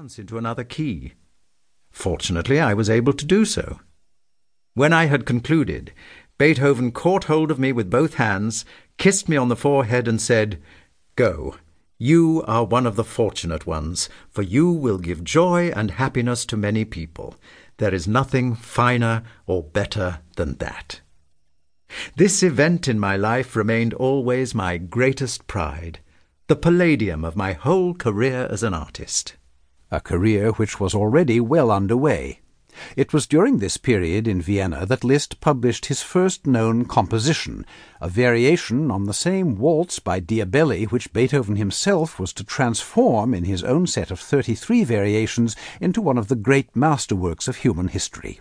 once into another key. Fortunately, I was able to do so. When I had concluded, Beethoven caught hold of me with both hands, kissed me on the forehead, and said, Go. You are one of the fortunate ones, for you will give joy and happiness to many people. There is nothing finer or better than that. This event in my life remained always my greatest pride, the palladium of my whole career as an artist. A career which was already well under way. It was during this period in Vienna that Liszt published his first known composition, a variation on the same waltz by Diabelli which Beethoven himself was to transform in his own set of thirty three variations into one of the great masterworks of human history.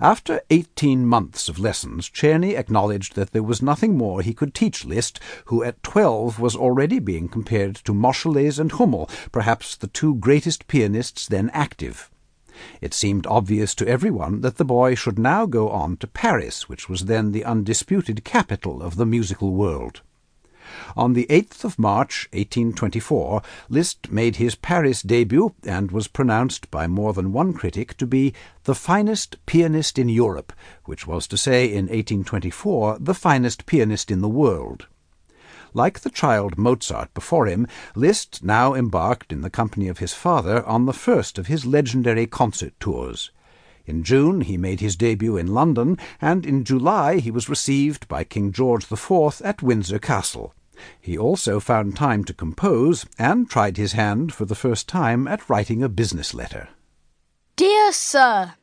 After eighteen months of lessons, Czerny acknowledged that there was nothing more he could teach Liszt, who at twelve was already being compared to Moscheles and Hummel, perhaps the two greatest pianists then active. It seemed obvious to everyone that the boy should now go on to Paris, which was then the undisputed capital of the musical world. On the 8th of March, 1824, Liszt made his Paris debut and was pronounced by more than one critic to be the finest pianist in Europe, which was to say, in 1824, the finest pianist in the world. Like the child Mozart before him, Liszt now embarked in the company of his father on the first of his legendary concert tours. In June he made his debut in London, and in July he was received by King George IV at Windsor Castle. He also found time to compose, and tried his hand for the first time at writing a business letter. Dear Sir,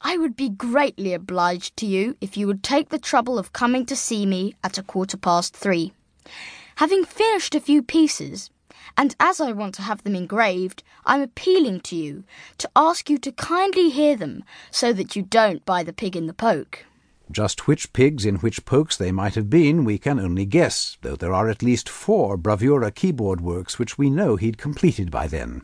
I would be greatly obliged to you if you would take the trouble of coming to see me at a quarter past three. Having finished a few pieces, and as I want to have them engraved, I'm appealing to you to ask you to kindly hear them so that you don't buy the pig in the poke. Just which pigs in which pokes they might have been we can only guess, though there are at least four bravura keyboard works which we know he'd completed by then.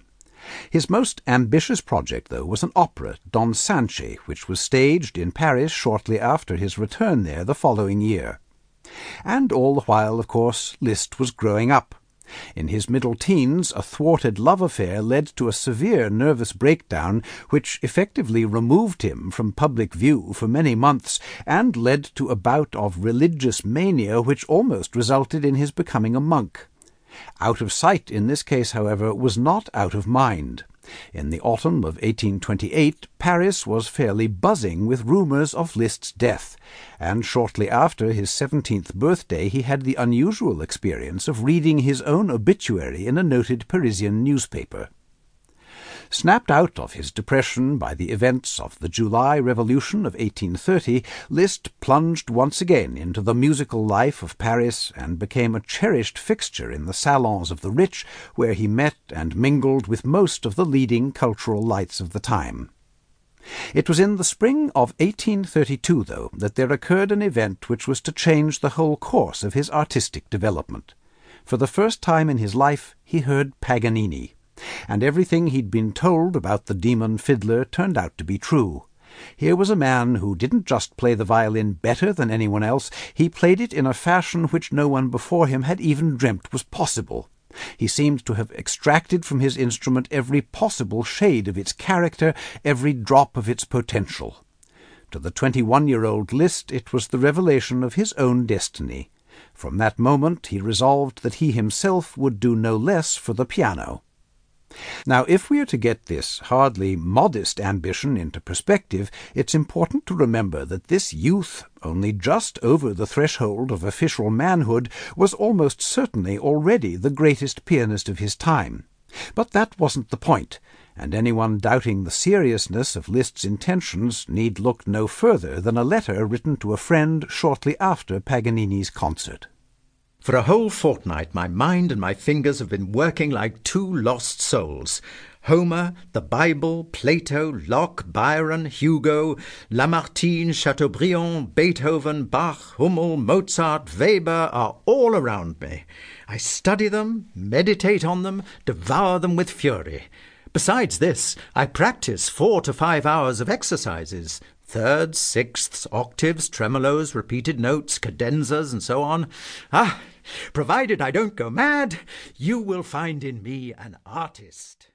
His most ambitious project, though, was an opera, Don Sanche, which was staged in Paris shortly after his return there the following year. And all the while, of course, Liszt was growing up. In his middle teens, a thwarted love affair led to a severe nervous breakdown which effectively removed him from public view for many months, and led to a bout of religious mania which almost resulted in his becoming a monk. Out of sight in this case, however, was not out of mind. In the autumn of 1828, Paris was fairly buzzing with rumours of Liszt's death, and shortly after his seventeenth birthday he had the unusual experience of reading his own obituary in a noted Parisian newspaper. Snapped out of his depression by the events of the July Revolution of 1830, Liszt plunged once again into the musical life of Paris and became a cherished fixture in the salons of the rich, where he met and mingled with most of the leading cultural lights of the time. It was in the spring of 1832, though, that there occurred an event which was to change the whole course of his artistic development. For the first time in his life he heard Paganini and everything he'd been told about the demon fiddler turned out to be true. Here was a man who didn't just play the violin better than anyone else, he played it in a fashion which no one before him had even dreamt was possible. He seemed to have extracted from his instrument every possible shade of its character, every drop of its potential. To the twenty-one-year-old Liszt it was the revelation of his own destiny. From that moment he resolved that he himself would do no less for the piano. Now, if we are to get this hardly modest ambition into perspective, it's important to remember that this youth, only just over the threshold of official manhood, was almost certainly already the greatest pianist of his time. But that wasn't the point, and anyone doubting the seriousness of Liszt's intentions need look no further than a letter written to a friend shortly after Paganini's concert. For a whole fortnight my mind and my fingers have been working like two lost souls. Homer, the Bible, Plato, Locke, Byron, Hugo, Lamartine, Chateaubriand, Beethoven, Bach, Hummel, Mozart, Weber are all around me. I study them, meditate on them, devour them with fury. Besides this, I practice four to five hours of exercises, thirds, sixths, octaves, tremolos, repeated notes, cadenzas, and so on. Ah, provided I don't go mad, you will find in me an artist.